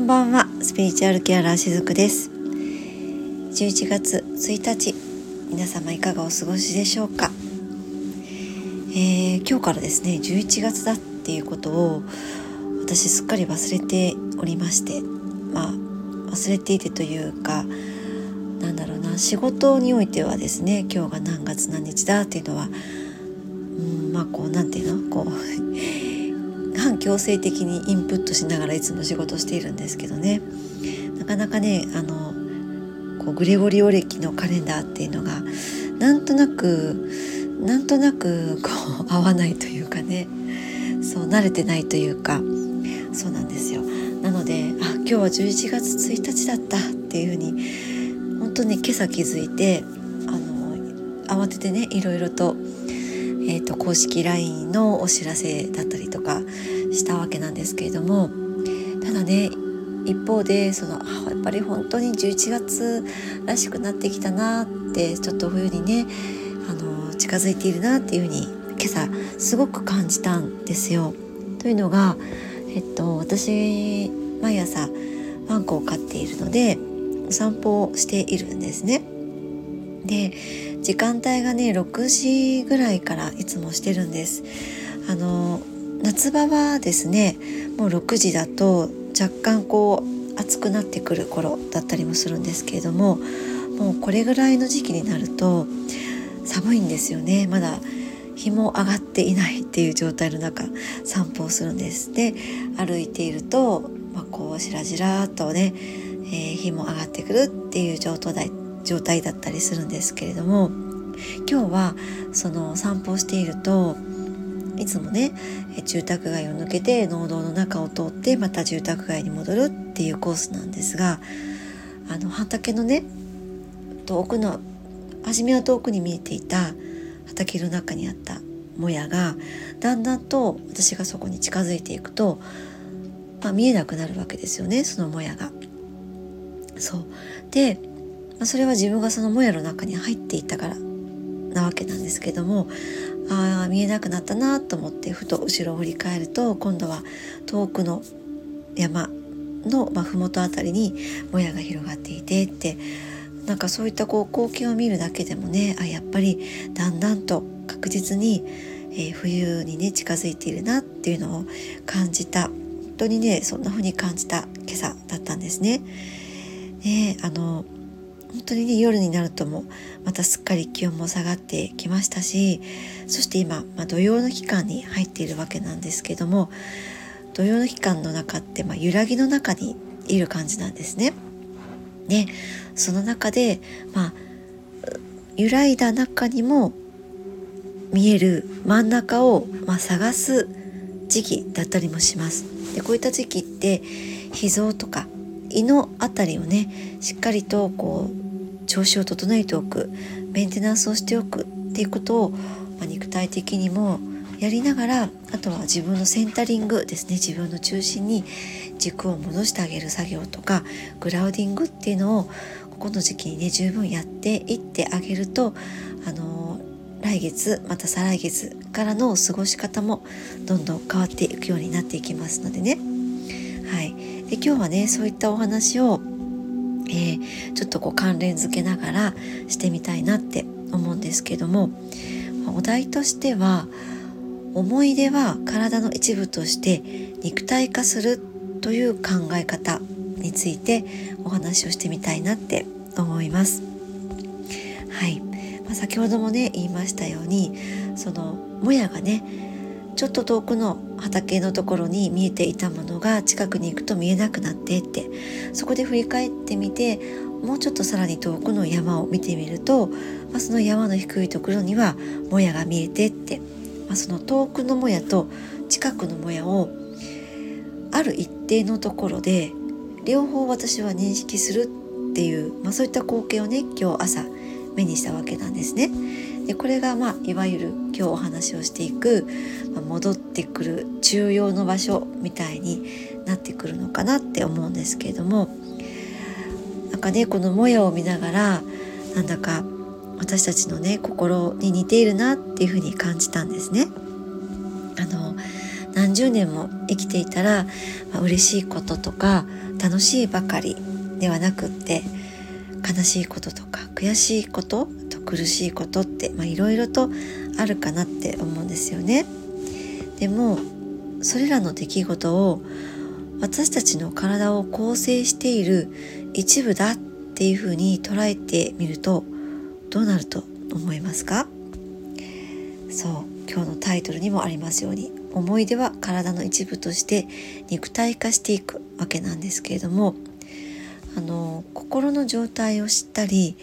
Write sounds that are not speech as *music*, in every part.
んばんは。スピリチュアルケアラーしずくです。11月1日皆様いかがお過ごしでしょうか、えー、今日からですね11月だっていうことを私すっかり忘れておりましてまあ忘れていてというかなんだろうな仕事においてはですね今日が何月何日だっていうのはうんまあこうなんていうの？こう反強制的にインプットしながらいつも仕事しているんですけどね。なかなかねあのこうグレゴリオ暦のカレンダーっていうのがなんとなくなんとなくこう *laughs* 合わないというかね。そう慣れてないというか。そうなんですよ。なのであ今日は11月1日だったっていうふうに本当に今朝気づいてあの慌ててねいろいろと,、えーと、公式 LINE のお知らせだったりとかしたわけなんですけれどもただね一方でそのやっぱり本当に11月らしくなってきたなってちょっと冬にねあの近づいているなっていうふうに今朝すごく感じたんですよ。というのが、えっと、私毎朝ワンコを飼っているのでお散歩をしているんですね。で時間帯がね6時ぐらいからいつもしてるんです。あの夏場はですねもう6時だと若干こう暑くなってくる頃だったりもするんですけれどももうこれぐらいの時期になると寒いんですよね。まだ日も上がっていないっていう状態の中散歩をするんです。で歩いていると、まあ、こうしらじらっとね、えー、日も上がってくるっていう状態。状態だったりするんですけれども今日はその散歩をしているといつもね住宅街を抜けて農道の中を通ってまた住宅街に戻るっていうコースなんですがあの畑のね遠くの初めは遠くに見えていた畑の中にあったもやがだんだんと私がそこに近づいていくと、まあ、見えなくなるわけですよねそのもやが。そうで、まあ、それは自分がそのもやの中に入っていたからなわけなんですけどもああ見えなくなったなと思ってふと後ろを振り返ると今度は遠くの山の、まあ、麓あたりにもやが広がっていてってなんかそういったこう光景を見るだけでもねあやっぱりだんだんと確実に、えー、冬にね近づいているなっていうのを感じた本当にねそんな風に感じた今朝だったんですね。ねあの本当にね夜になるともまたすっかり気温も下がってきましたしそして今、まあ、土曜の期間に入っているわけなんですけども土曜の期間の中って、まあ、揺らぎの中にいる感じなんですね。でその中でまあ揺らいだ中にも見える真ん中を、まあ、探す時期だったりもします。でこういった時期って脾臓とか胃の辺りをねしっかりとこう調子を整えておくメンテナンスをしておくっていうことを、まあ、肉体的にもやりながらあとは自分のセンタリングですね自分の中心に軸を戻してあげる作業とかグラウディングっていうのをここの時期にね十分やっていってあげるとあの来月また再来月からの過ごし方もどんどん変わっていくようになっていきますのでね。はい、で今日はねそういったお話を、えー、ちょっとこう関連づけながらしてみたいなって思うんですけどもお題としては思い出は体の一部として肉体化するという考え方についてお話をしてみたいなって思います。はい、まあ、先ほどもね言いましたようにそのもやがねちょっと遠くの畑のところに見えていたものが近くに行くと見えなくなってってそこで振り返ってみてもうちょっとさらに遠くの山を見てみると、まあ、その山の低いところにはもやが見えてって、まあ、その遠くのもやと近くのもやをある一定のところで両方私は認識するっていう、まあ、そういった光景をね今日朝目にしたわけなんですね。でこれがまあいわゆる今日お話をしていく、まあ、戻ってくる重要の場所みたいになってくるのかなって思うんですけれどもなんかねこのもやを見ながらなんだか私たちのね心に似ているなっていうふうに感じたんですね。あの何十年も生きていたら、まあ、嬉しいこととか楽しいばかりではなくって悲しいこととか悔しいこと苦しいことっていろいろとあるかなって思うんですよね。でもそれらの出来事を私たちの体を構成している一部だっていうふうに捉えてみるとどうなると思いますか？そう今日のタイトルにもありますように思い出は体の一部として肉体化していくわけなんですけれどもあの心の状態を知ったり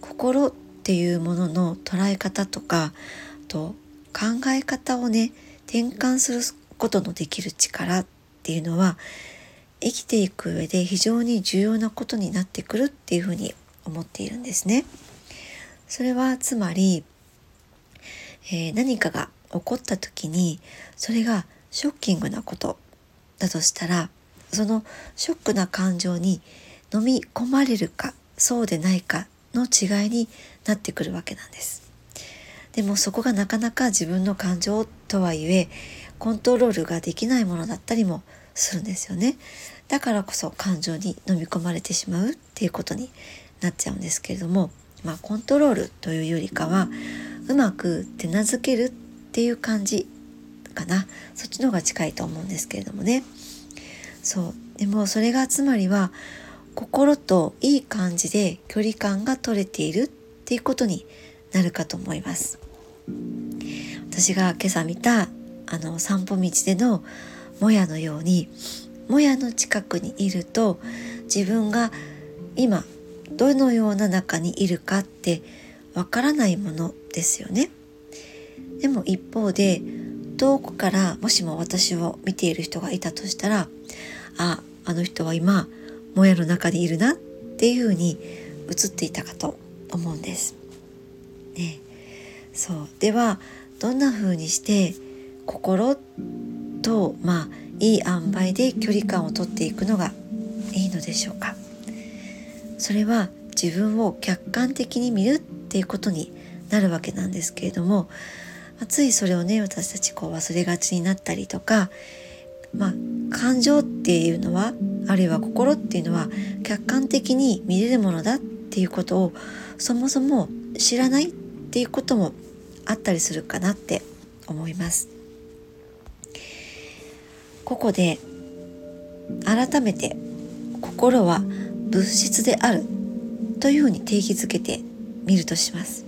心っていうものの捉え方とかと考え方をね転換することのできる力っていうのは生きていく上で非常に重要なことになってくるっていうふうに思っているんですね。それはつまり、えー、何かが起こった時にそれがショッキングなことだとしたらそのショックな感情に飲み込まれるかそうでないかの違いになってくるわけなんです。でもそこがなかなか自分の感情とはいえコントロールができないものだったりもするんですよね。だからこそ感情に飲み込まれてしまうっていうことになっちゃうんですけれども、まあコントロールというよりかはうまく手なずけるっていう感じかな。そっちの方が近いと思うんですけれどもね。そう。でもそれがつまりは心といい感じで距離感が取れているっていうことになるかと思います。私が今朝見たあの散歩道でのもやのようにもやの近くにいると自分が今どのような中にいるかってわからないものですよね。でも一方で遠くからもしも私を見ている人がいたとしたらああの人は今もやの中にいるなっていうふうに映っていたかと思うんです。ね、そう。ではどんな風にして心とまあいい塩梅で距離感をとっていくのがいいのでしょうか。それは自分を客観的に見るっていうことになるわけなんですけれども、ついそれをね私たちこう忘れがちになったりとかまあ感情っていうのはあるいは心っていうのは客観的に見れるものだっていうことをそもそも知らないっていうこともあったりするかなって思います。ここで改めて心は物質であるというふうに定義づけてみるとします。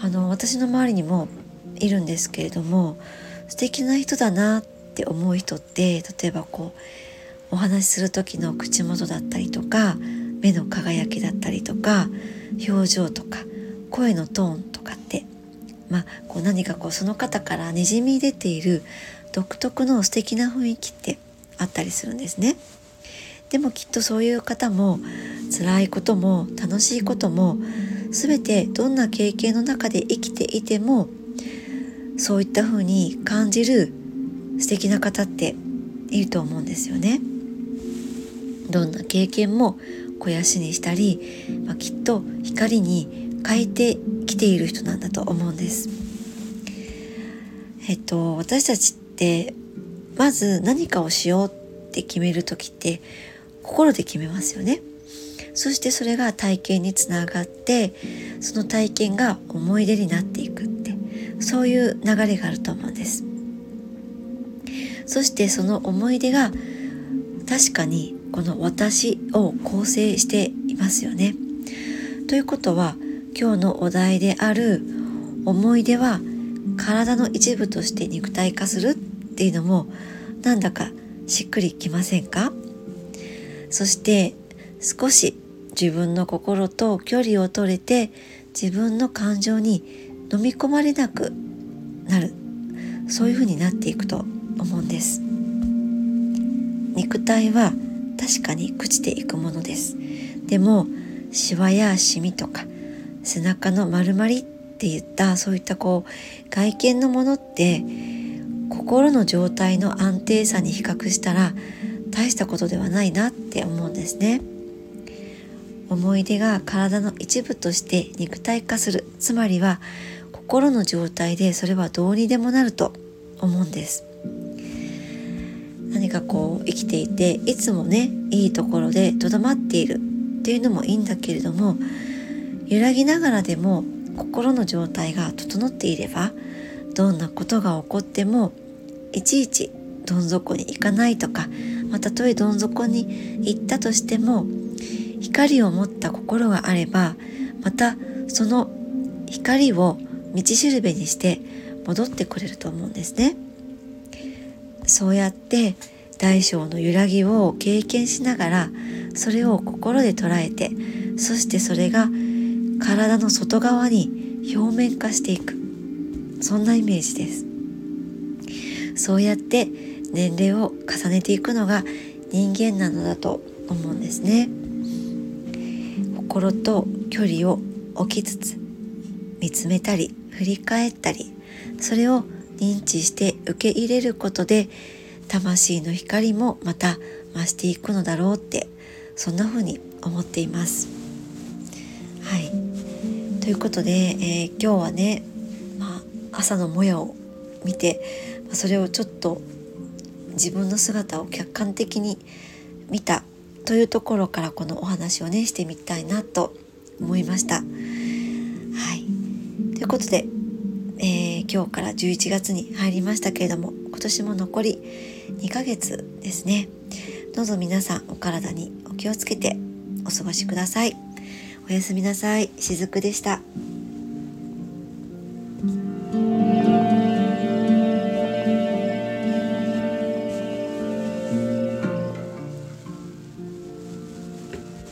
あの私の周りにもいるんですけれども素敵な人だなって思う人って例えばこうお話しする時の口元だったりとか目の輝きだったりとか表情とか声のトーンとかってまあこう何かこうその方からにじみ出ている独特の素敵な雰囲気ってあったりするんですね。でもきっとそういう方も辛いことも楽しいことも全てどんな経験の中で生きていてもそういった風に感じる素敵な方っていると思うんですよね。どんな経験も肥やしにしたり、まあ、きっと光に変えてきている人なんだと思うんです。えっと私たちってまず何かをしようって決める時って心で決めますよね。そしてそれが体験につながってその体験が思い出になっていくってそういう流れがあると思うんです。そしてその思い出が確かにこの私を構成していますよね。ということは今日のお題である思い出は体の一部として肉体化するっていうのもなんだかしっくりきませんか？そして少し自分の心と距離を取れて自分の感情に飲み込まれなくなる。そういうふうになっていくと思うんです。肉体は確かに朽ちていくものです。でもシワやシミとか背中の丸まりっていったそういったこう外見のものって心の状態の安定さに比較したら大したことではないなって思うんですね。思い出が体の一部として肉体化する。つまりは心の状態でそれはどうにでもなると思うんです。何かこう生きていていつもねいいところでとどまっているっていうのもいいんだけれども揺らぎながらでも心の状態が整っていればどんなことが起こってもいちいちどん底に行かないとか、ま、たとえどん底に行ったとしても光を持った心があればまたその光を道しるべにして戻ってくれると思うんですね。そうやって大小の揺らぎを経験しながらそれを心で捉えてそしてそれが体の外側に表面化していく。そんなイメージです。そうやって年齢を重ねていくのが人間なのだと思うんですね。心と距離を置きつつ見つめたり振り返ったりそれを認知して受け入れることで魂の光もまた増していくのだろうってそんな風に思っています。はいということで、えー、今日はね、まあ、朝のもやを見てそれをちょっと自分の姿を客観的に見たというところからこのお話をねしてみたいなと思いました。はい、ということで、今日から11月に入りましたけれども今年も残り2ヶ月ですね。どうぞ皆さんお体にお気をつけてお過ごしください。おやすみなさい。しずくでした。